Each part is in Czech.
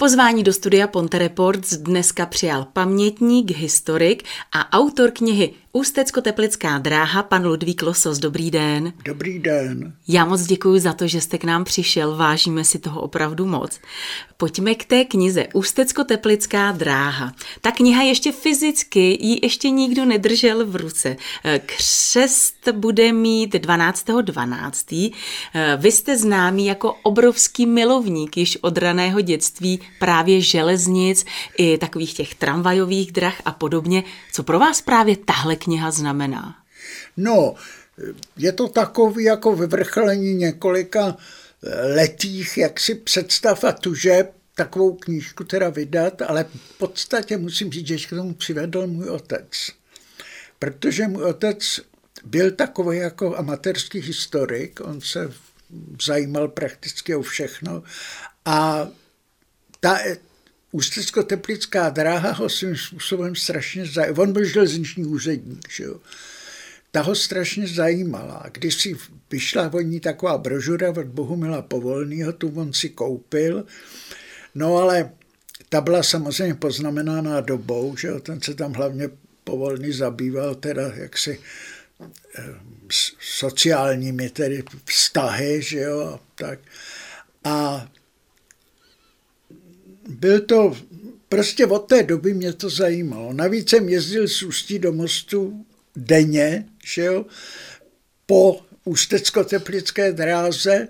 Pozvání do studia Ponte Reports dneska přijal pamětník, historik a autor knihy Ústecko-Teplická dráha, pan Ludvík Losos. Dobrý den. Dobrý den. Já moc děkuji za to, že jste k nám přišel, vážíme si toho opravdu moc. Pojďme k té knize Ústecko-Teplická dráha. Ta kniha ještě fyzicky, ji ještě nikdo nedržel v ruce. Křest bude mít 12.12. 12. Vy jste známý jako obrovský milovník již od raného dětství právě železnic i takových těch tramvajových drah a podobně. Co pro vás právě tahle kniha znamená? No, je to takový jako vyvrcholení několika letých jaksi představ a tužeb, takovou knížku teda vydat, ale v podstatě musím říct, že k tomu přivedl můj otec. Protože můj otec byl takový jako amatérský historik, on se zajímal prakticky o všechno a ta Ústecko-teplická dráha ho svým způsobem strašně zajímala. On byl železniční úředník, že jo. Ta ho strašně zajímala. Když si vyšla o ní taková brožura od Bohumila Povolného, tu on si koupil. No ale ta byla samozřejmě poznamenána dobou, že jo. Ten se tam hlavně Povolný zabýval teda jaksi eh, sociálními tedy vztahy, že jo, tak. A byl to, prostě od té doby mě to zajímalo. Navíc jsem jezdil z Ústí do Mostu denně, že jo, po ústecko-teplické dráze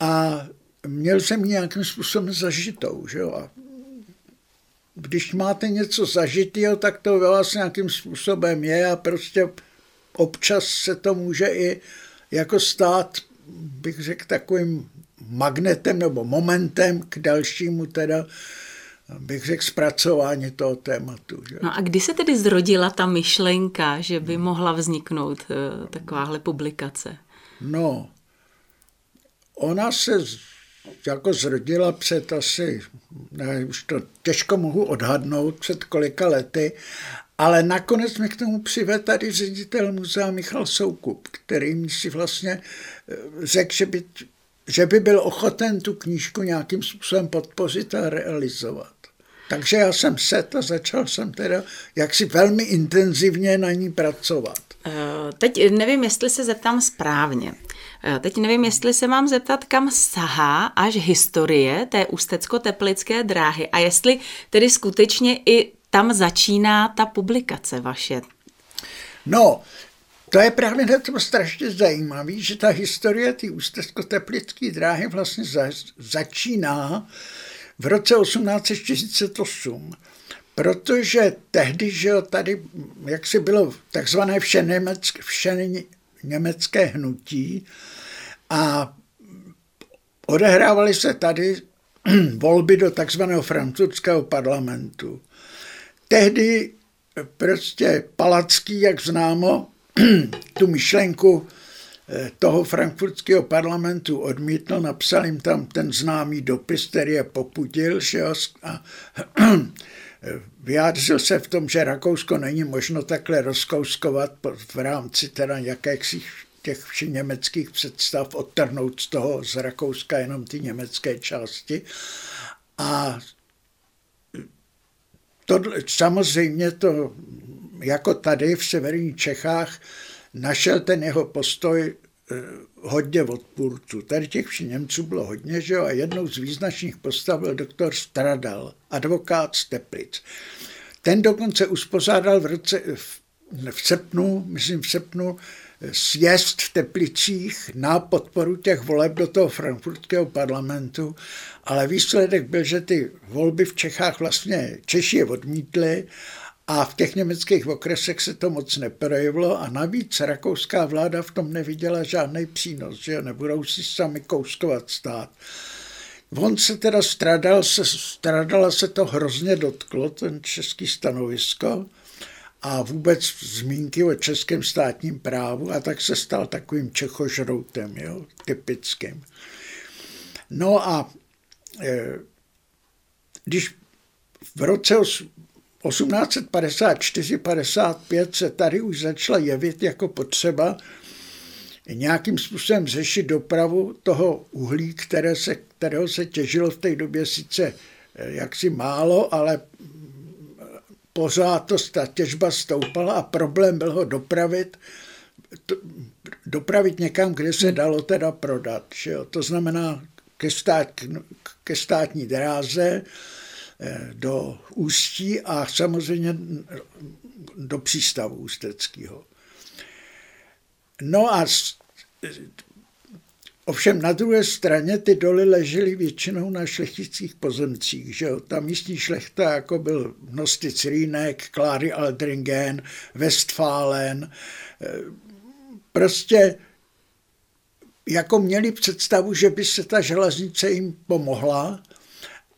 a měl jsem nějakým způsobem zažitou, že jo. A když máte něco zažitého, tak to ve vás nějakým způsobem je a prostě občas se to může i jako stát, bych řekl, takovým magnetem nebo momentem k dalšímu teda bych řekl, zpracování toho tématu. Že? No a kdy se tedy zrodila ta myšlenka, že by mohla vzniknout uh, takováhle publikace? No, ona se jako zrodila před asi, ne, už to těžko mohu odhadnout, před kolika lety, ale nakonec mi k tomu přivedl tady ředitel muzea Michal Soukup, který si vlastně eh, řekl, že by že by byl ochoten tu knížku nějakým způsobem podpořit a realizovat. Takže já jsem set a začal jsem teda jaksi velmi intenzivně na ní pracovat. Eh, teď nevím, jestli se zeptám správně. Eh, teď nevím, jestli se mám zeptat, kam sahá až historie té ústecko-teplické dráhy a jestli tedy skutečně i tam začíná ta publikace vaše. No, to je právě na tom strašně zajímavé, že ta historie té ústecko-teplické dráhy vlastně za, začíná v roce 1848, protože tehdy, že tady, jak si bylo takzvané všeněmecké, všeněmecké hnutí a odehrávaly se tady volby do takzvaného francouzského parlamentu. Tehdy prostě Palacký, jak známo, tu myšlenku eh, toho frankfurtského parlamentu odmítl, napsal jim tam ten známý dopis, který je popudil, že jo, a vyjádřil se v tom, že Rakousko není možno takhle rozkouskovat v rámci teda jakých těch německých představ, odtrhnout z toho z Rakouska jenom ty německé části. A to, samozřejmě to jako tady v severních Čechách našel ten jeho postoj eh, hodně odpůrců. Tady těch Němců bylo hodně, že jo? A jednou z význačných postav byl doktor Stradal, advokát z Teplic. Ten dokonce uspořádal v, roce, v, v srpnu, myslím v srpnu, sjezd v Teplicích na podporu těch voleb do toho frankfurtského parlamentu, ale výsledek byl, že ty volby v Čechách vlastně Češi je odmítli a v těch německých okresech se to moc neprojevilo a navíc rakouská vláda v tom neviděla žádný přínos, že nebudou si sami kouskovat stát. On se teda stradal, se, stradala se to hrozně dotklo, ten český stanovisko a vůbec zmínky o českém státním právu a tak se stal takovým čechožroutem, jo, typickým. No a e, když v roce 1854-55 se tady už začala jevit jako potřeba nějakým způsobem řešit dopravu toho uhlí, které se, kterého se těžilo v té době sice jaksi málo, ale pořád to, ta těžba stoupala a problém byl ho dopravit, to, dopravit někam, kde se dalo teda prodat. Že jo? To znamená ke, stát, ke státní dráze, eh, do Ústí a samozřejmě do přístavu Ústeckého. No a Ovšem na druhé straně ty doly ležely většinou na šlechtických pozemcích. Že jo? Ta místní šlechta, jako byl Nostit Rýnek, Kláry Aldringen, Westfalen, eh, prostě jako měli představu, že by se ta železnice jim pomohla,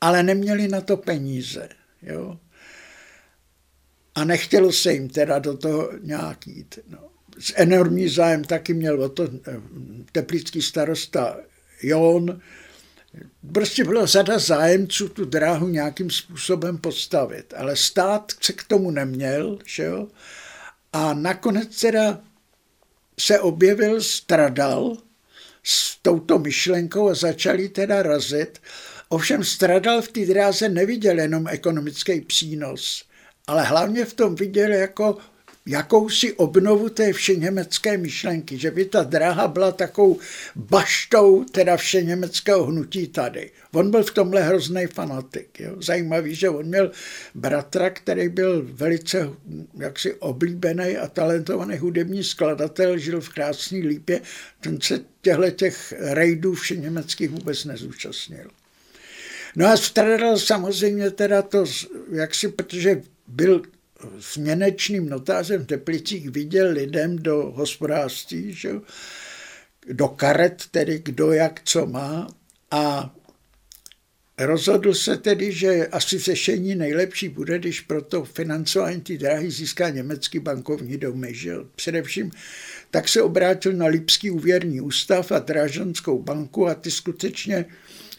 ale neměli na to peníze. Jo? A nechtělo se jim teda do toho nějak jít. No enormní zájem taky měl o to eh, teplický starosta Jon. Prostě byla řada zájemců tu dráhu nějakým způsobem postavit, ale stát se k tomu neměl, že jo? A nakonec teda se objevil Stradal s touto myšlenkou a začali teda razit. Ovšem Stradal v té dráze neviděl jenom ekonomický přínos, ale hlavně v tom viděl jako jakousi obnovu té všeněmecké myšlenky, že by ta dráha byla takovou baštou teda všeněmeckého hnutí tady. On byl v tomhle hrozný fanatik. Jo. Zajímavý, že on měl bratra, který byl velice jaksi oblíbený a talentovaný hudební skladatel, žil v krásné lípě, ten se těchto těch rejdů všeněmeckých vůbec nezúčastnil. No a Stradal samozřejmě teda to, jak si, protože byl směnečným notářem v Teplicích viděl lidem do hospodářství, že? do karet, tedy kdo jak co má a rozhodl se tedy, že asi řešení nejlepší bude, když pro to financování té dráhy získá německý bankovní domy. Že? Především tak se obrátil na Lipský úvěrní ústav a Drážanskou banku a ty skutečně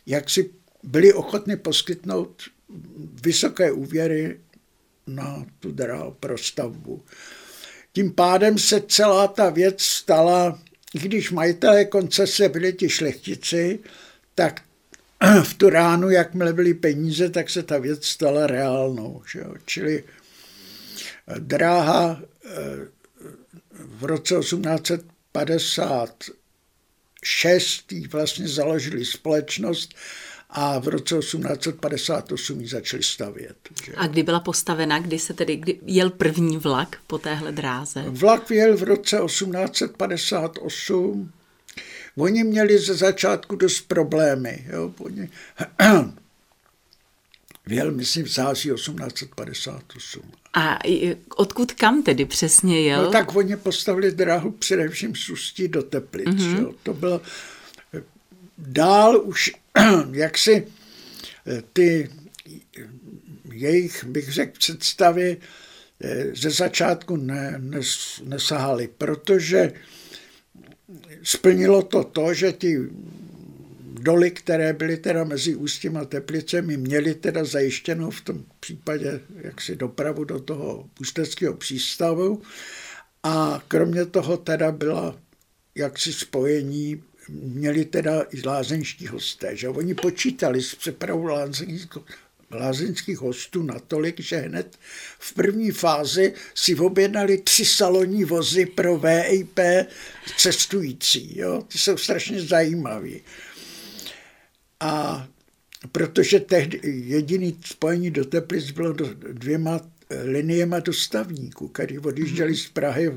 jak si byli ochotni poskytnout vysoké úvěry na tu pro stavbu. Tím pádem se celá ta věc stala, i když majitelé koncese byli ti šlechtici, tak v tu ránu, jakmile byly peníze, tak se ta věc stala reálnou. Že jo? Čili eh, dráha eh, v roce 1856 vlastně založili společnost a v roce 1858 ji začali stavět. Že? A kdy byla postavena, kdy se tedy kdy jel první vlak po téhle dráze? Vlak jel v roce 1858. Oni měli ze začátku dost problémy. Jo? Oni, Věl, myslím, v září 1858. A odkud kam tedy přesně jel? No tak oni postavili dráhu především z Ústí do Teplic. Mm-hmm. Jo? To bylo dál už jak si eh, ty jejich, bych řekl, představy eh, ze začátku ne, nes, nesahaly, protože splnilo to to, že ti doly, které byly teda mezi Ústím a Teplicemi, měly teda zajištěno v tom případě jaksi dopravu do toho ústeckého přístavu a kromě toho teda byla jaksi spojení měli teda i lázeňští hosté, že oni počítali s přepravou lázeňských, hostů natolik, že hned v první fázi si objednali tři salonní vozy pro VIP cestující. Jo? Ty jsou strašně zajímaví. A protože tehdy jediný spojení do Teplic bylo dvěma liniema dostavníků, který odjížděli z Prahy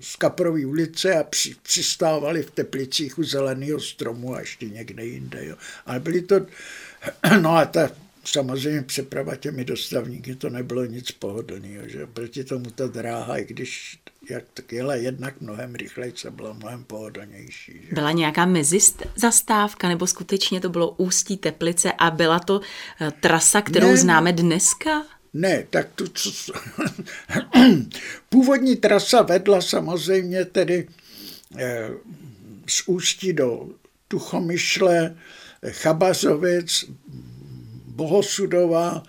z Kaprový ulice a při, přistávali v Teplicích u Zeleného stromu a ještě někde jinde. Jo. Ale byly to, no a ta samozřejmě přeprava těmi dostavníky to nebylo nic pohodlného, že proti tomu ta dráha, i když jak tak jela jednak mnohem rychleji, se byla mnohem pohodlnější. Že? Byla nějaká mezizastávka, nebo skutečně to bylo ústí Teplice a byla to eh, trasa, kterou ne, známe dneska? Ne, tak tu, co, původní trasa vedla samozřejmě tedy eh, z Ústí do Tuchomyšle, Chabazovic, Bohosudova,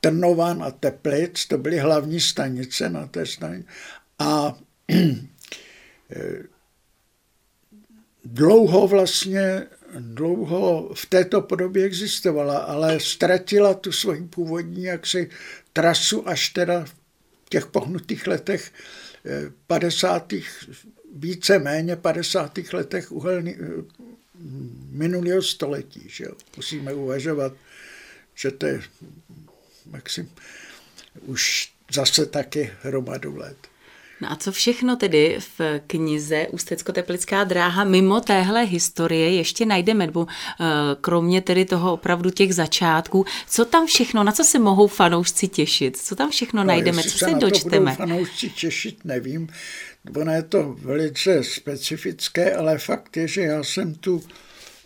Trnovan a Teplic, to byly hlavní stanice na té stanici. A eh, dlouho vlastně dlouho v této podobě existovala, ale ztratila tu svoji původní jaksi trasu až teda v těch pohnutých letech 50. Eh, více méně 50. letech uhelný, eh, minulého století. Že jo? Musíme uvažovat, že to je maxim, už zase taky hromadu let. No a co všechno tedy v knize Ústecko-Teplická dráha mimo téhle historie ještě najdeme, nebo eh, kromě tedy toho opravdu těch začátků, co tam všechno, na co se mohou fanoušci těšit, co tam všechno no, najdeme, co se, se dočteme? To fanoušci těšit, nevím, ono je to velice specifické, ale fakt je, že já jsem tu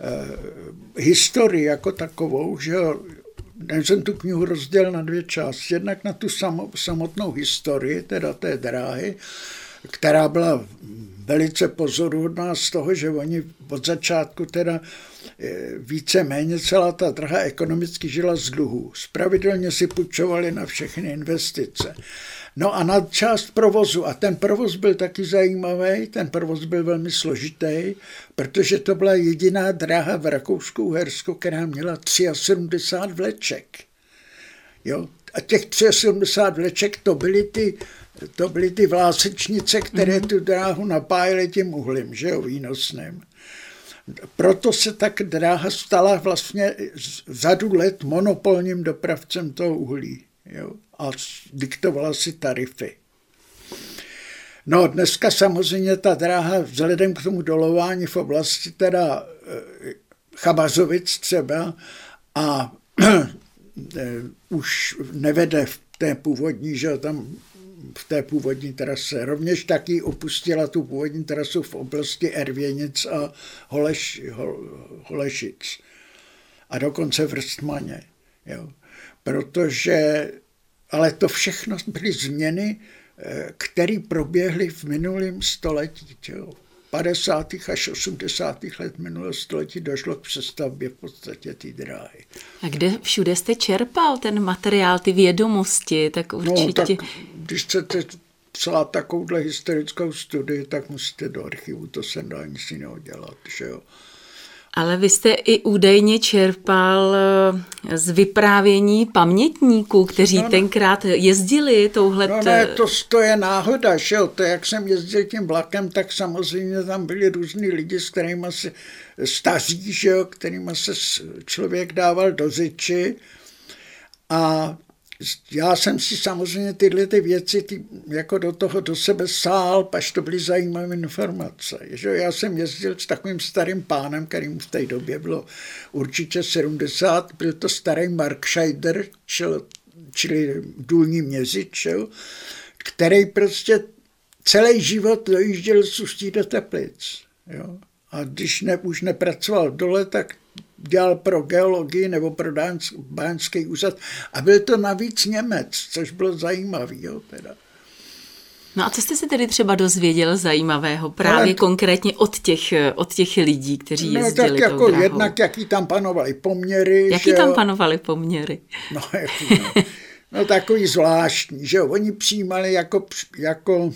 eh, historii jako takovou, že já jsem tu knihu rozdělil na dvě části. Jednak na tu samotnou historii, teda té dráhy, která byla velice pozoruhodná z toho, že oni od začátku teda eh, více méně celá ta drha ekonomicky žila z dluhů. Spravidelně si půjčovali na všechny investice. No a na část provozu. A ten provoz byl taky zajímavý, ten provoz byl velmi složitý, protože to byla jediná dráha v Rakousku Hersku, která měla 73 vleček. Jo? A těch 73 vleček to byly ty, to byly ty vlásečnice, které tu dráhu napájely tím uhlím, že jo, výnosným. Proto se tak dráha stala vlastně řadu let monopolním dopravcem toho uhlí. Jo a diktovala si tarify. No dneska samozřejmě ta dráha vzhledem k tomu dolování v oblasti teda eh, Chabazovic třeba a eh, už nevede v té původní, že tam v té původní trase. Rovněž taky opustila tu původní trasu v oblasti Ervěnic a Holeš, Holešic. A dokonce v Rstmaně. Jo. Protože ale to všechno byly změny, eh, které proběhly v minulém století. Čo? 50. až 80. let minulého století došlo k přestavbě v podstatě té dráhy. A kde všude jste čerpal ten materiál, ty vědomosti, tak určitě... No, tak, když chcete psát takovouhle historickou studii, tak musíte do archivu, to se dá nic jiného dělat, že jo. Ale vy jste i údajně čerpal eh, z vyprávění pamětníků, kteří no, no. tenkrát jezdili touhle... No ne, to, to je náhoda, že jo? To, jak jsem jezdil tím vlakem, tak samozřejmě tam byli různí lidi, s kterými se staří, že jo? Kterými se člověk dával do ziči. A já jsem si samozřejmě tyhle ty věci ty, jako do toho do sebe sál, až to byly zajímavé informace. Že já jsem jezdil s takovým starým pánem, kterým v té době bylo určitě 70, byl to starý Mark Scheider, čil, čili důlní mězič, který prostě celý život dojížděl z Ústí do Teplic. Jo? A když ne, už nepracoval dole, tak dělal pro geologii nebo pro bánský úřad a byl to navíc Němec, což bylo zajímavý. Jo, teda. No a co jste se tedy třeba dozvěděl zajímavého právě Ale, konkrétně od těch, od těch lidí, kteří jezdili no, tak jako drahou. jednak, jaký tam panovaly poměry. Jaký že tam panovaly poměry? No, no, no takový zvláštní, že jo, oni přijímali jako, jako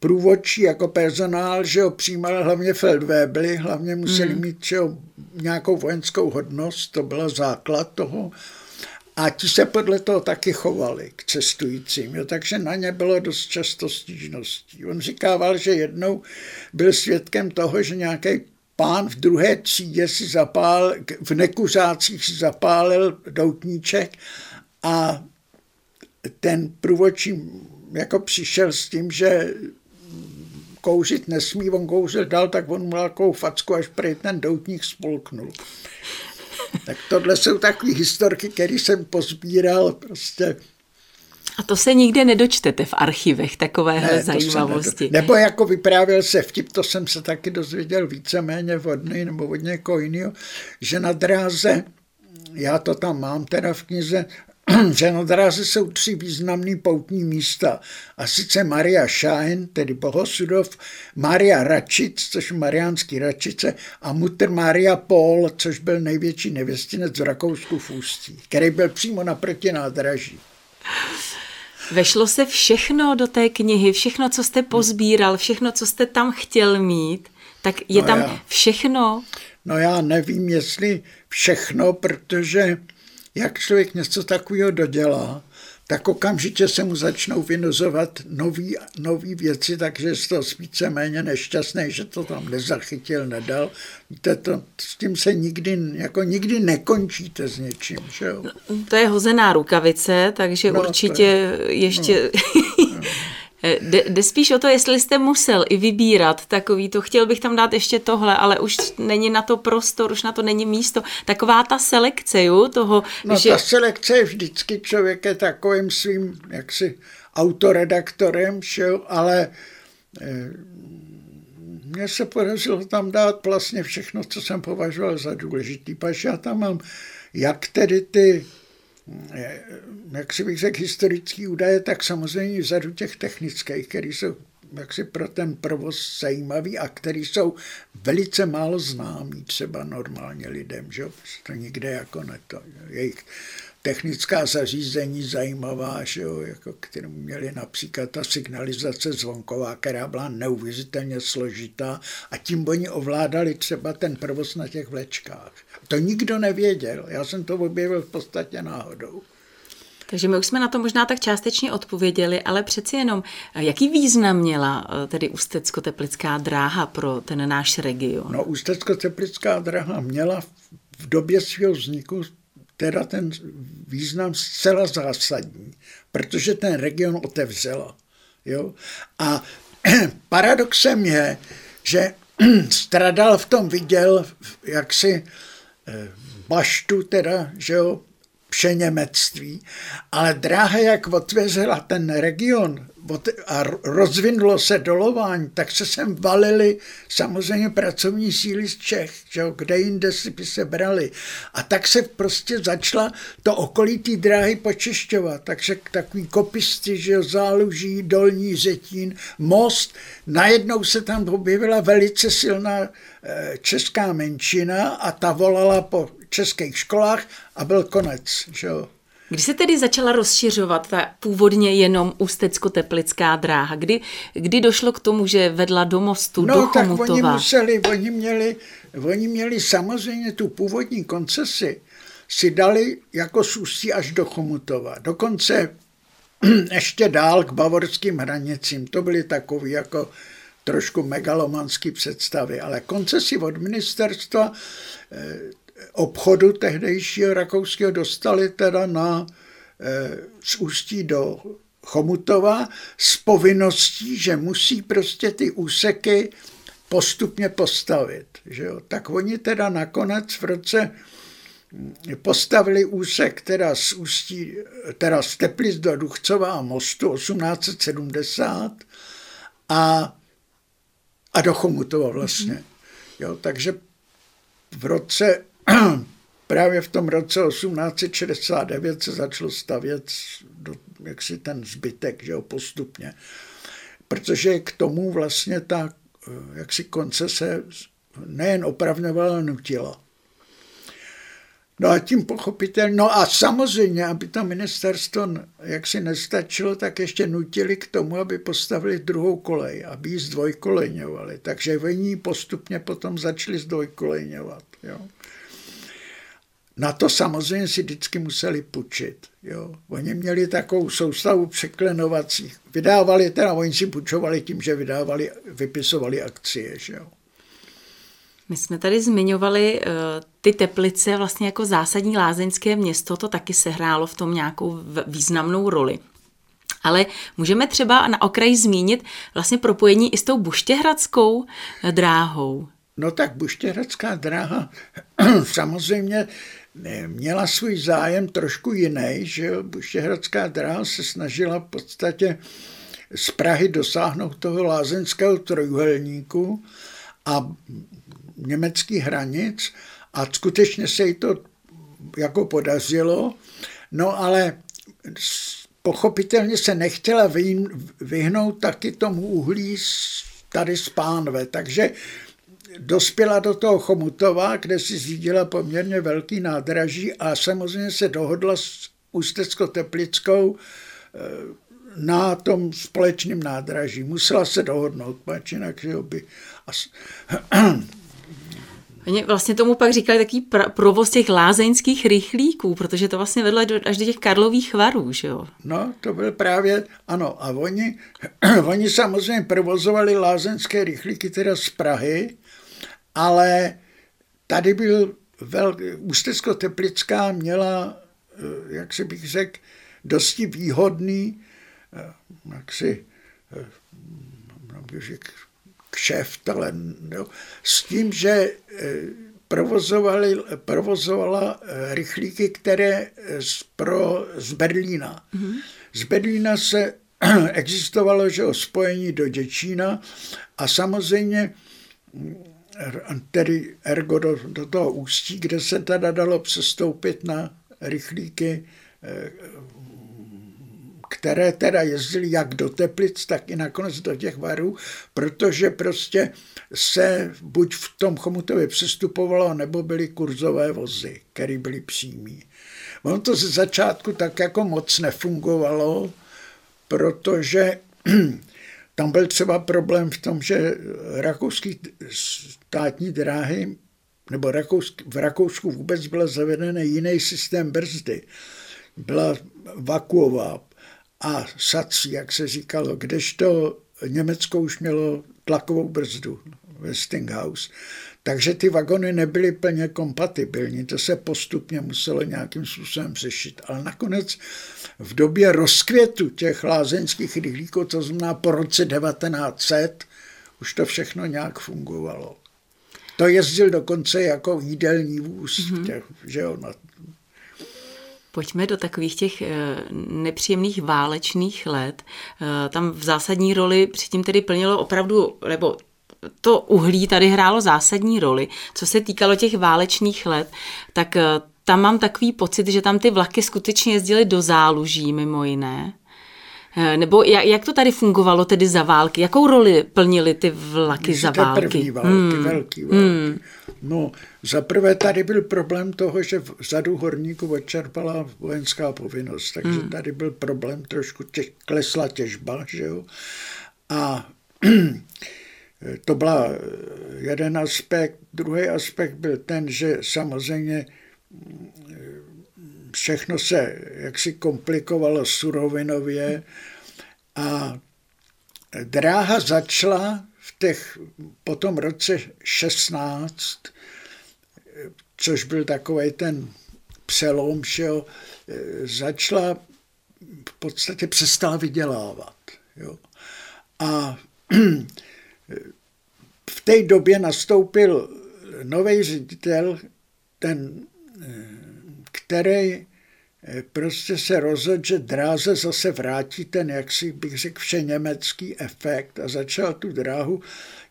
průvodčí jako personál, že ho přijímali hlavně feldwebely, hlavně museli mm. mít že ho, nějakou vojenskou hodnost, to byl základ toho. A ti se podle toho taky chovali k cestujícím, jo, takže na ně bylo dost často stížností. On říkával, že jednou byl svědkem toho, že nějaký pán v druhé třídě si zapál, v nekuřácích si zapálil doutníček a ten průvodčí jako přišel s tím, že kouřit nesmí, on kouřil dal, tak on mu takovou facku, až prej ten doutník spolknul. Tak tohle jsou takové historky, které jsem pozbíral prostě. A to se nikde nedočtete v archivech, takovéhle ne, zajímavosti. Nebo jako vyprávěl se vtip, to jsem se taky dozvěděl víceméně od něj nebo od někoho jiného, že na dráze, já to tam mám teda v knize, že na dráze jsou tři významné poutní místa. A sice Maria Schein, tedy Bohosudov, Maria Račic, což Mariánský Račice, a Mutter Maria Paul, což byl největší nevěstinec v Rakousku v Ústí, který byl přímo naproti nádraží. Vešlo se všechno do té knihy, všechno, co jste pozbíral, všechno, co jste tam chtěl mít Tak je No tam já- všechno? No já nevím, jestli všechno, protože jak člověk něco takového dodělá, tak okamžitě se mu začnou vynozovat nový, nový věci, takže je z toho více méně nešťastný, že to tam nezachytil, nedal. Víte, to, s tím se nikdy, jako nikdy nekončíte s něčím, že jo? To je hozená rukavice, takže No, to určitě ještě... Jde, jde spíš o to, jestli jste musel i vybírat takový to, chtěl bych tam dát ještě tohle, ale už není na to prostor, už na to není místo. Taková ta selekce, jo, toho, No že... ta selekce je vždycky člověk je takovým svým jaksi autoredaktorem, že ale eh, mně se podařilo tam dát vlastně všechno, co jsem považoval za důležitý, protože já tam mám jak tedy ty, eh, jak si bych řekl, historické údaje, tak samozřejmě vzadu těch technických, které jsou jaksi pro ten provoz zajímavý a který jsou velice málo známí třeba normálně lidem, že to nikde jako ne to, jejich technická zařízení zajímavá, že jo, jako kterou měli například ta signalizace zvonková, která byla neuvěřitelně složitá a tím oni ovládali třeba ten provoz na těch vlečkách. To nikdo nevěděl, já jsem to objevil v podstatě náhodou. Takže my už jsme na to možná tak částečně odpověděli, ale přeci jenom, jaký význam měla eh, tedy Ústecko-Teplická dráha pro ten náš region? No, Ústecko-Teplická dráha měla v době svého vzniku teda ten význam zcela zásadní, protože ten region otevřela. Jo? A paradoxem je, že Stradal v tom viděl jaksi eh, baštu teda, že jo, přeněmectví, ale dráha, jak otevřela ten region a rozvinulo se dolování, tak se sem valili samozřejmě pracovní síly z Čech, že jo, kde jinde si by se brali. A tak se prostě začala to okolí té dráhy počešťovat. Takže takový kopisty, že jo, záluží, dolní řetín, most. Najednou se tam objevila velice silná česká menšina a ta volala po českých školách a byl konec. Že jo. Kdy se tedy začala rozšiřovat ta původně jenom Ústecko-Teplická dráha? Kdy, kdy došlo k tomu, že vedla do mostu, no, do tak Chomutova? oni museli, oni měli, oni měli samozřejmě tu původní koncesi, si dali jako z Ústí až do Chomutova. Dokonce ještě dál k bavorským hranicím. To byly takové jako trošku megalomanské představy, ale koncesi od ministerstva eh, obchodu tehdejšího rakouského dostali teda na eh, z Ústí do Chomutova s povinností, že musí prostě ty úseky postupně postavit. Že jo? Tak oni teda nakonec v roce postavili úsek teda z Ústí, teda z Teplic do Duchcova a mostu 1870 a, a do Chomutova vlastně. Jo, takže v roce, právě v tom roce 1869 se začalo stavět do, jaksi ten zbytek, že jo, postupně. Protože k tomu vlastně ta jaksi koncese nejen opravňovala, ale nutila. No a tím pochopitelně, no a samozřejmě, aby to ministerstvo jaksi nestačilo, tak ještě nutili k tomu, aby postavili druhou kolej, aby ji zdvojkolejňovali. Takže oni postupně potom začali zdvojkolejňovat. Jo. Na to samozřejmě si vždycky museli půjčit. Jo. Oni měli takovou soustavu překlenovacích. Vydávali, teda oni si půjčovali tím, že vydávali, vypisovali akcie. Že jo. My jsme tady zmiňovali uh, ty Teplice vlastně jako zásadní lázeňské město, to taky sehrálo v tom nějakou významnou roli. Ale můžeme třeba na okraji zmínit vlastně propojení i s tou buštěhradskou dráhou. No tak buštěhradská dráha samozřejmě měla svůj zájem trošku jiný, že buštěhradská dráha se snažila v podstatě z Prahy dosáhnout toho lázeňského trojuhelníku a německých hranic a skutečně se jí to jako podařilo, no ale pochopitelně se nechtěla vyhnout taky tomu uhlí tady z Pánve, takže dospěla do toho Chomutova, kde si zřídila poměrně velký nádraží a samozřejmě se dohodla s Ústecko-Teplickou na tom společném nádraží. Musela se dohodnout, pač jinak, by... As... Oni vlastně tomu pak říkali taký pra- provoz těch lázeňských rychlíků, protože to vlastně vedlo až do těch Karlových varů, že jo? No, to byl právě, ano, a oni, oni samozřejmě provozovali lázeňské rychlíky teda z Prahy, ale tady byl vel, Ústecko-Teplická měla, eh, jak se bych řekl, dosti výhodný, eh, jak si, eh, kšeft, ale no, s tím, že provozovali, provozovala rychlíky, které z, pro, z Berlína. Mm-hmm. Z Berlína se existovalo že o spojení do Děčína a samozřejmě tedy ergo do, do toho ústí, kde se teda dalo přestoupit na rychlíky, eh, které teda jezdily jak do Teplic, tak i nakonec do těch varů, protože prostě se buď v tom Chomutově přestupovalo, nebo byly kurzové vozy, které byly přímý. Ono to ze začátku tak jako moc nefungovalo, protože Tam byl třeba problém v tom, že rakouský státní dráhy nebo Rakousk, v Rakousku vůbec byl zaveden jiný systém brzdy. Byla vakuová a sací, jak se říkalo, kdežto Německo už mělo tlakovou brzdu, Westinghouse. Takže ty vagony nebyly plně kompatibilní, to se postupně muselo nějakým způsobem řešit. Ale nakonec v době rozkvětu těch lázeňských rychlíků, to znamená po roce 1900, už to všechno nějak fungovalo. To jezdil dokonce jako jídelní vůz, mm-hmm. těch, že jo, na, Pojďme do takových těch eh, nepříjemných válečných let. Eh, tam v zásadní roli předtím tedy plnilo opravdu, nebo to uhlí tady hrálo zásadní roli. Co se týkalo těch válečných let, tak eh, tam mám takový pocit, že tam ty vlaky skutečně jezdily do záluží mimo jiné. Eh, nebo jak, jak to tady fungovalo tedy za války? Jakou roli plnily ty vlaky Myslíte za války? První války, hmm. velký války. Hmm. No, za prvé tady byl problém toho, že vzadu horníků odčerpala vojenská povinnost, takže hmm. tady byl problém trošku, těch, klesla těžba, že jo. A To byla jeden aspekt. Druhý aspekt byl ten, že samozřejmě všechno se jaksi komplikovalo surovinově a dráha začala v těch, po tom roce 16, což byl takový ten přelom, že jo, začala v podstatě přestala vydělávat. Jo. A v té době nastoupil nový ředitel, ten, který prostě se rozhodl, že dráze zase vrátí ten, jak si bych řekl, všeněmecký efekt a začal tu dráhu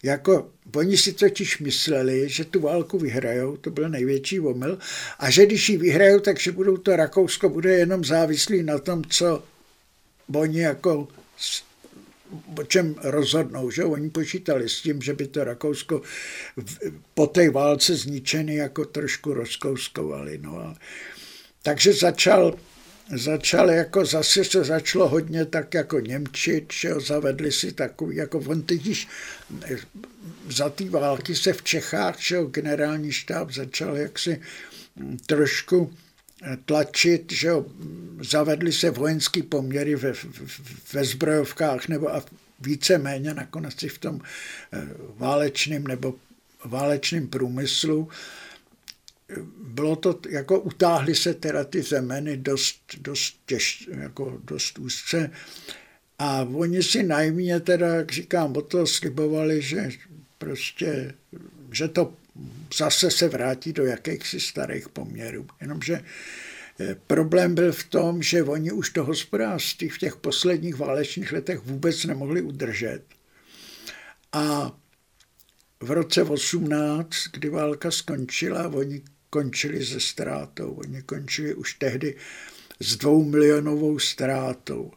jako, oni si totiž mysleli, že tu válku vyhrajou, to byl největší omyl, a že když ji vyhrajou, takže budou to Rakousko bude jenom závislý na tom, co oni jako o čem rozhodnou, že oni počítali s tím, že by to Rakousko po té válce zničený jako trošku rozkouskovali. No a, takže začal, začal jako zase se začalo hodně tak jako Němčit, že jo, zavedli si takový, jako on totiž za té války se v Čechách, že jo, generální štáb začal jaksi trošku tlačit, že jo, zavedly se vojenské poměry ve, ve zbrojovkách nebo a víceméně nakonec i v tom eh, válečném nebo válečném průmyslu. Bylo to, jako utáhly se teda ty zemeny dost, dost, těž, jako dost úzce a oni si najmě teda, jak říkám, o to slibovali, že prostě, že to zase se vrátí do jakýchsi starých poměrů. Jenomže eh, problém byl v tom, že oni už to hospodářství v těch posledních válečných letech vůbec nemohli udržet. A v roce 18, kdy válka skončila, oni končili se ztrátou. Oni končili už tehdy s dvou milionovou ztrátou,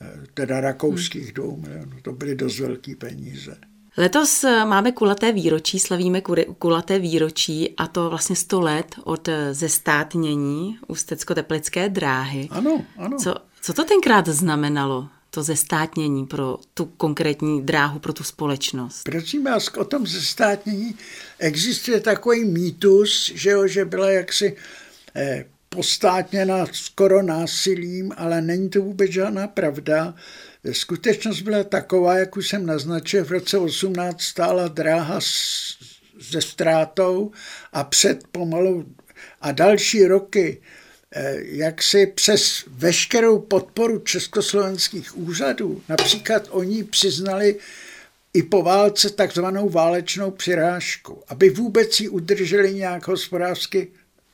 eh, teda rakouských dvou milionů. To byly dost velké peníze. Letos eh, máme kulaté výročí, slavíme kulaté výročí a to vlastně 100 let od eh, zestátnění Ústecko-Teplické dráhy. Ano, ano. Co, co to tenkrát znamenalo? to zestátnění pro tu konkrétní dráhu, pro tu společnost? Prosím vás, o tom zestátnění existuje takový mýtus, že, jo, že byla jaksi eh, postátněna skoro násilím, ale není to vůbec žádná pravda. Skutečnost byla taková, jak už jsem naznačil, v roce 18 stála dráha se ztrátou a před pomalu a další roky eh, jak si přes veškerou podporu československých úřadů, například oni přiznali i po válce takzvanou válečnou přirážku, aby vůbec ji udrželi nějak hospodářsky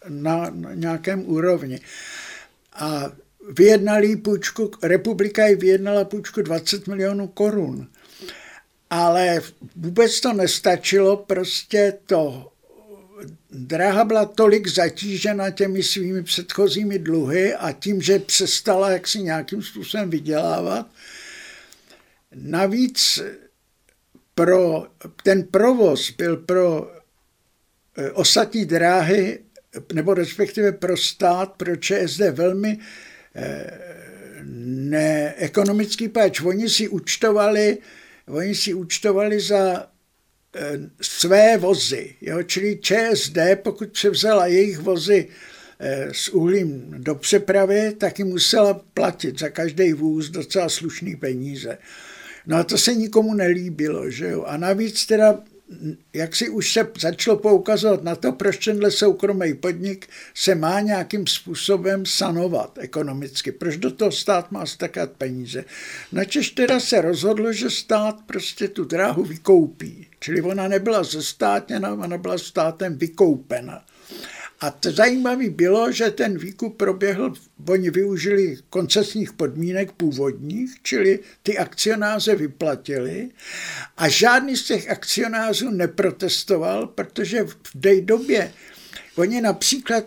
na, nějakém úrovni. A vyjednali půjčku, republika ji vyjednala půjčku 20 milionů korun. Ale vůbec to nestačilo, prostě to Dráha byla tolik zatížena těmi svými předchozími dluhy a tím, že přestala jaksi nějakým způsobem vydělávat. Navíc pro ten provoz byl pro eh, ostatní dráhy, nebo respektive pro stát, pro ČSD velmi eh, neekonomický páč. Oni si účtovali, oni si účtovali za Eh, své vozy. Jo? Čili ČSD, pokud převzala jejich vozy eh, s uhlím do přepravy, tak ji musela platit za každý vůz docela slušný peníze. No a to se nikomu nelíbilo, že jo. A navíc teda jak si už se začalo poukazovat na to, proč tenhle soukromý podnik se má nějakým způsobem sanovat ekonomicky. Proč do toho stát má stakat peníze. Načež teda se rozhodlo, že stát prostě tu dráhu vykoupí. Čili ona nebyla zestátněna, ona byla státem vykoupena. A to zajímavé bylo, že ten výkup proběhl, oni využili koncesních podmínek původních, čili ty akcionáře vyplatili a žádný z těch akcionářů neprotestoval, protože v té době oni například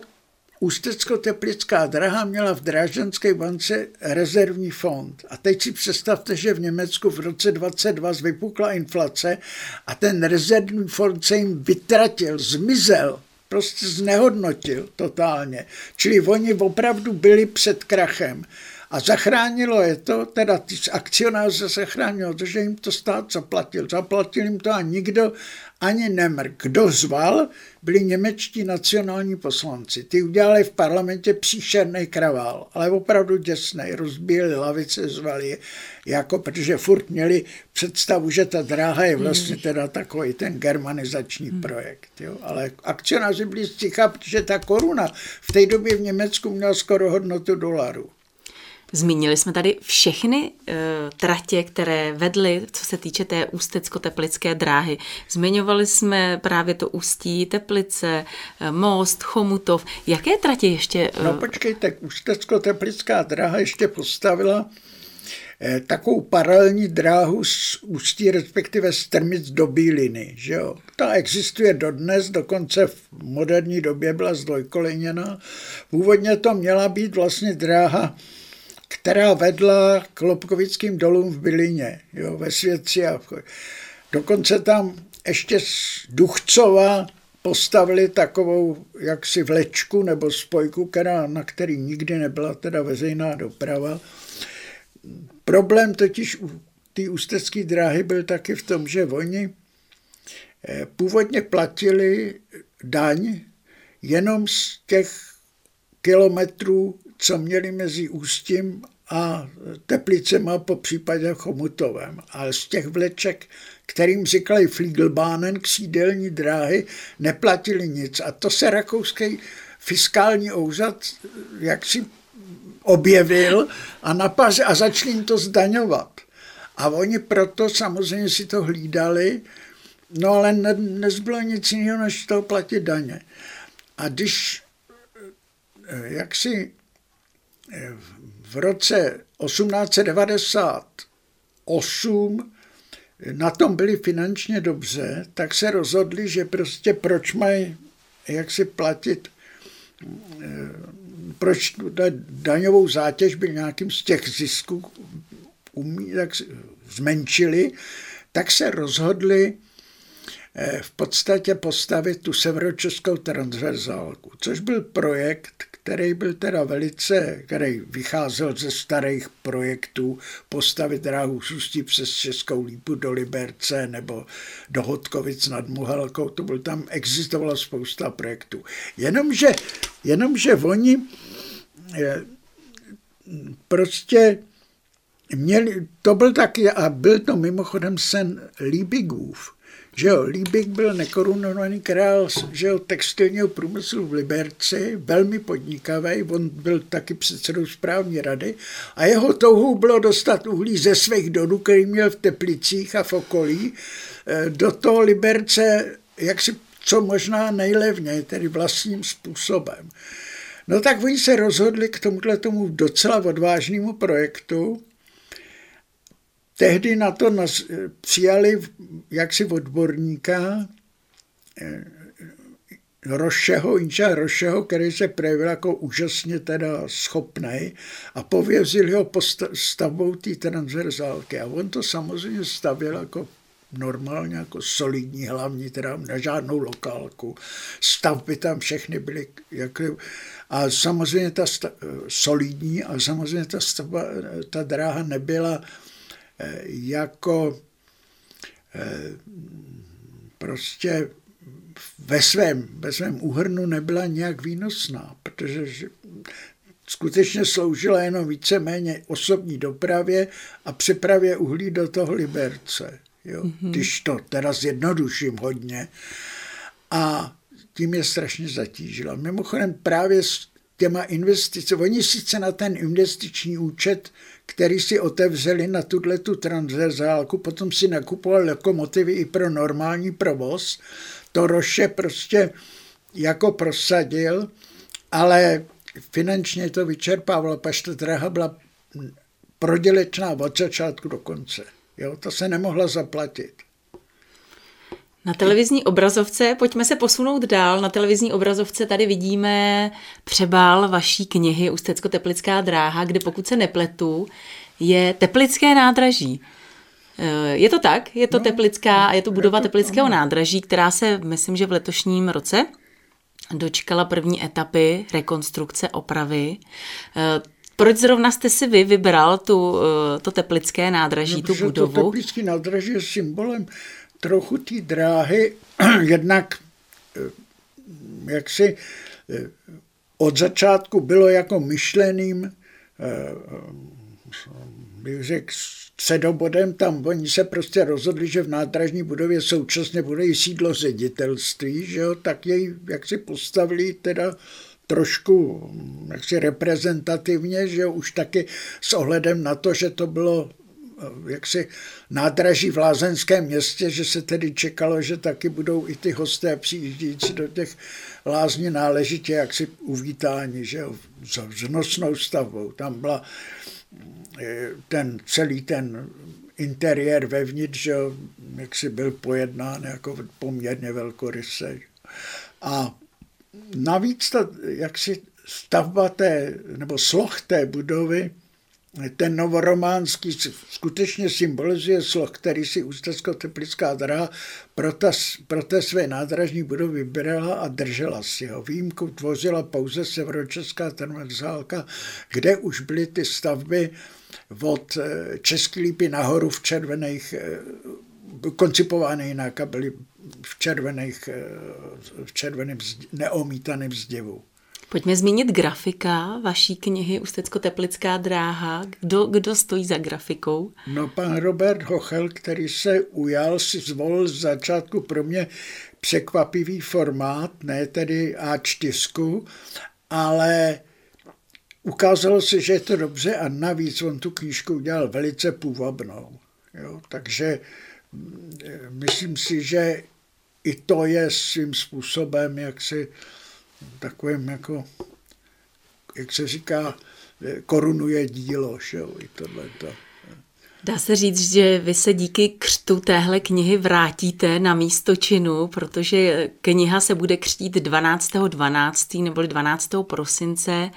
Ústecko-Teplická draha měla v Drážďanské bance rezervní fond. A teď si představte, že v Německu v roce 22 vypukla inflace a ten rezervní fond se jim vytratil, zmizel prostě znehodnotil totálně. Čili oni opravdu byli před krachem. A zachránilo je to, teda ty akcionáře zachránilo že jim to stát zaplatil. Zaplatil jim to a nikdo ani nemr. Kdo zval, byli němečtí nacionální poslanci. Ty udělali v parlamentě příšerný kravál, ale opravdu děsný. Rozbíjeli lavice, zvali je, jako, protože furt měli představu, že ta dráha je vlastně teda takový ten germanizační hmm. projekt. Jo. Ale akcionáři byli sticha, protože ta koruna v té době v Německu měla skoro hodnotu dolaru. Zmínili jsme tady všechny uh, tratě, které vedly, co se týče té ústecko-teplické dráhy. Zmiňovali jsme právě to Ústí, Teplice, uh, Most, Chomutov. Jaké tratě ještě? Uh... No počkejte, ústecko-teplická dráha ještě postavila eh, takovou paralelní dráhu z Ústí, respektive Strmic do Bíliny. Že jo? Ta existuje dodnes, dokonce v moderní době byla zdvojkolejněna. Původně to měla být vlastně dráha která vedla k Lobkovickým dolům v Bylině, jo, ve Světci. A dokonce tam ještě z Duchcova postavili takovou jaksi vlečku nebo spojku, která, na který nikdy nebyla teda veřejná doprava. Problém totiž u té ústecké dráhy byl taky v tom, že oni eh, původně platili daň jenom z těch kilometrů co měli mezi Ústím a Teplicema, po případě Chomutovem. Ale z těch vleček, kterým říkali Fliegelbahnen, křídelní dráhy, neplatili nic. A to se rakouský fiskální úřad jaksi objevil a, napař, a začali jim to zdaňovat. A oni proto samozřejmě si to hlídali, no ale ne, nezbylo nic jiného, než to platit daně. A když eh, jak si v roce 1898 na tom byli finančně dobře, tak se rozhodli, že prostě proč mají jak si platit, eh, proč daňovou zátěž by nějakým z těch zisků umí, tak zmenšili, tak se rozhodli v podstatě postavit tu severočeskou transverzálku, což byl projekt, který byl teda velice, který vycházel ze starých projektů postavit dráhu Ústí přes Českou lípu do Liberce nebo do Hodkovic nad Muhalkou, to byl tam, existovala spousta projektů. Jenomže, jenomže oni eh, prostě měli, to byl taky, a byl to mimochodem sen Liebigův, že jo, Líbik byl nekorunovaný král že jo, textilního průmyslu v Liberci, velmi podnikavý, on byl taky předsedou správní rady a jeho touhou bylo dostat uhlí ze svých dolů, který měl v Teplicích a v okolí, eh, do toho Liberce, jak si co možná nejlevněji, tedy vlastním způsobem. No tak oni se rozhodli k tomuhle tomu docela odvážnému projektu, Tehdy na to nas, přijali jaksi odborníka eh, Rošeho, Inča Rošeho, který se projevil jako úžasně teda schopný a povězil ho stavbou té transverzálky. A on to samozřejmě stavil jako normálně, jako solidní hlavní, teda na žádnou lokálku. Stavby tam všechny byly jako, a samozřejmě ta sta, solidní a samozřejmě ta stavba, ta dráha nebyla jako eh, prostě ve svém, ve svém úhrnu nebyla nějak výnosná, protože skutečně sloužila jenom víceméně osobní dopravě a přepravě uhlí do toho Liberce. Jo? Mm-hmm. Když to teda zjednoduším hodně. A tím je strašně zatížila. Mimochodem právě s těma investicemi, oni sice na ten investiční účet který si otevřeli na tuhle tu transverzálku, potom si nakupoval lokomotivy i pro normální provoz. To Roše prostě jako prosadil, ale finančně to vyčerpávalo, paž ta dráha byla prodělečná od začátku do konce. Jo, to se nemohla zaplatit. Na televizní obrazovce, pojďme se posunout dál, na televizní obrazovce tady vidíme přebal vaší knihy Ústecko-Teplická dráha, kde pokud se nepletu, je Teplické nádraží. Eh, je to tak? Je to no, Teplická a je to budova je to, Teplického ano. nádraží, která se, myslím, že v letošním roce dočkala první etapy rekonstrukce, opravy. Eh, proč zrovna jste si vy vybral tu, eh, to teplické nádraží, no, tu budovu? To teplické nádraží je symbolem trochu té dráhy, jednak eh, jak si eh, od začátku bylo jako myšleným, eh, bych řekl, středobodem tam oni se prostě rozhodli, že v nádražní budově současně bude i sídlo ředitelství, že jo, tak jej jak si postavili teda trošku jaksi reprezentativně, že už taky s ohledem na to, že to bylo jaksi nádraží v Lázenském městě, že se tedy čekalo, že taky budou i ty hosté přijíždějící do těch lázní náležitě jaksi uvítání, že jo, s vznosnou stavbou. Tam byla eh, ten celý ten interiér vevnitř, že jo, jaksi byl pojednán jako poměrně velkoryse. A navíc ta jaksi stavba té, nebo sloh té budovy ten novorománský skutečně symbolizuje sloh, který si Ústecko-Teplická dráha pro, ta, pro té své nádražní budovy vybírala a držela si ho. Výjimku tvořila pouze severočeská transverzálka, kde už byly ty stavby od eh, Český lípy nahoru v červených eh, koncipovány jinak a byly v červených, eh, v červeném neomítaném zdivu. Pojďme zmínit grafika vaší knihy Ústecko-Teplická dráha. Kdo, kdo stojí za grafikou? No pan Robert Hochel, který se ujal, si zvolil z začátku pro mě překvapivý formát, ne tedy A4, ale ukázalo se, že je to dobře a navíc on tu knížku udělal velice půvabnou. Jo? Takže mm, myslím si, že i to je svým způsobem, jak si takovým jako, jak se říká, korunuje dílo, že jo, i tohle. Dá se říct, že vy se díky křtu téhle knihy vrátíte na místo činu, protože kniha se bude křtít 12.12. 12. nebo 12. prosince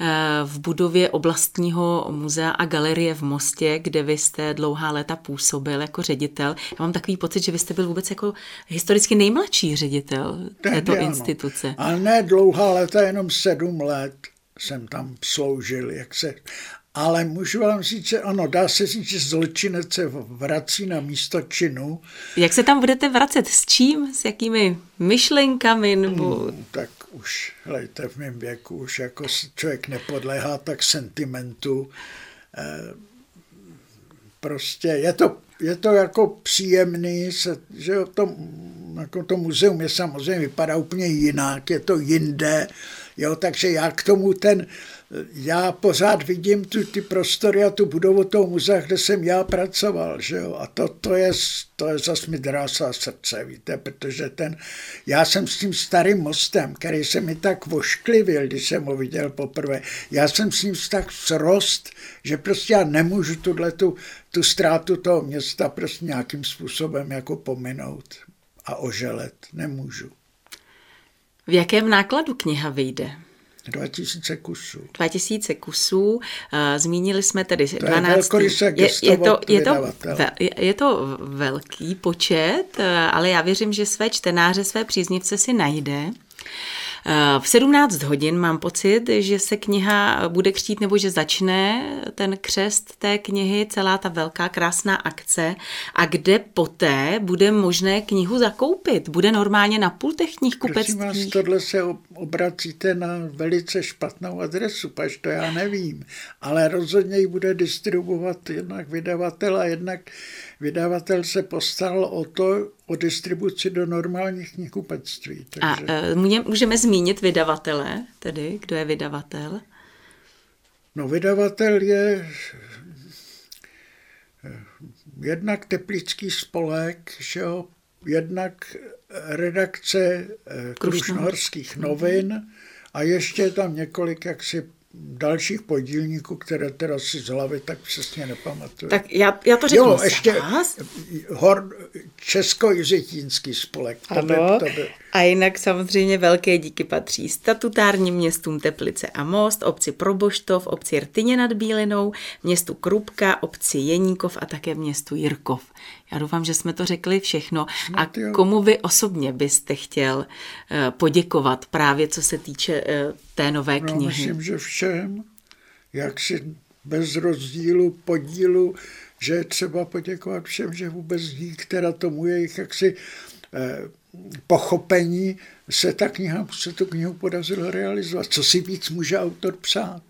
eh, v budově oblastního muzea a galerie v Mostě, kde vy jste dlouhá léta působil jako ředitel. Já mám takový pocit, že vy jste byl vůbec jako historicky nejmladší ředitel této ano. instituce. Ale ne dlouhá léta, jenom sedm let jsem tam sloužil, jak se ale můžu vám říct, že ano, dá se říct, že zločinec se vrací na místo činu. Jak se tam budete vracet? S čím? S jakými myšlenkami? Nebo... Hmm, tak už, hlejte, v mém věku už jako člověk nepodléhá tak sentimentu. Eh, prostě je to, je to jako příjemný, se, že to, jako to muzeum je samozřejmě vypadá úplně jinak, je to jinde, jo, takže já k tomu ten, já pořád vidím tu, ty prostory a tu budovu toho muzea, kde jsem já pracoval, že jo? A to, to je, to je zase mi drásá srdce, víte, protože ten, já jsem s tím starým mostem, který se mi tak vošklivil, když jsem ho viděl poprvé, já jsem s ním tak srost, že prostě já nemůžu tuhle tu, tu ztrátu toho města prostě nějakým způsobem jako pominout a oželet. Nemůžu. V jakém nákladu kniha vyjde? 2000 kusů. 2000 kusů. Eh, zmínili jsme tedy to 12. Je, je, je, to, je, to, je to velký počet, eh, ale já věřím, že své čtenáře, své příznivce si najde. Eh, v 17 hodin mám pocit, že se kniha bude křtít nebo že začne ten křest té knihy, celá ta velká krásná akce a kde poté bude možné knihu zakoupit. Bude normálně na pultech knihkupectví. Prosím vás, tohle se obracíte na velice špatnou adresu, paž to já nevím, ale rozhodně ji bude distribuovat jednak vydavatel a jednak vydavatel se postaral o to, o distribuci do normálních knihkupectví. Takže... A uh, můžeme zmínit vydavatele, tedy kdo je vydavatel? No vydavatel je eh, jednak Teplický spolek, že jo, jednak redakce eh, Krušnohorských novin a ještě je tam několik jaksi dalších podílníků, které teda si z hlavy tak přesně nepamatuju. Tak já, já to řeknu jo, ještě hor, Česko-Jiřitínský spolek. To ano, by, to by. a jinak samozřejmě velké díky patří statutárním městům Teplice a Most, obci Proboštov, obci Rtyně nad Bílinou, městu Krupka, obci Jeníkov a také městu Jirkov. Já doufám, že jsme to řekli všechno. A komu vy osobně byste chtěl eh, poděkovat právě co se týče eh, té nové no, knihy? Myslím, že všem, jak si bez rozdílu podílu, že je třeba poděkovat všem, že vůbec dík teda tomu jejich jaksi eh, pochopení se ta kniha, se tu knihu podařilo realizovat. Co si víc může autor psát?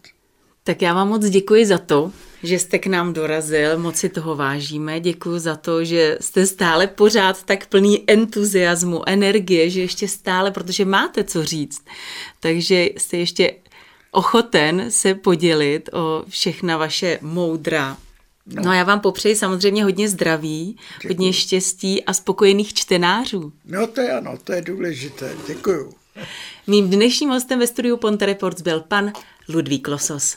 Tak já vám moc děkuji za to, že jste k nám dorazil, moc si toho vážíme. Děkuji za to, že jste stále pořád tak plný entuziasmu, energie, že ještě stále, protože máte co říct, takže jste ještě ochoten se podělit o všechna vaše moudra. No. no a já vám popřeji samozřejmě hodně zdraví, Děkuju. hodně štěstí a spokojených čtenářů. No to je ano, to je důležité. Děkuju. Mým dnešním hostem ve studiu Ponte Reports byl pan Ludvík Losos.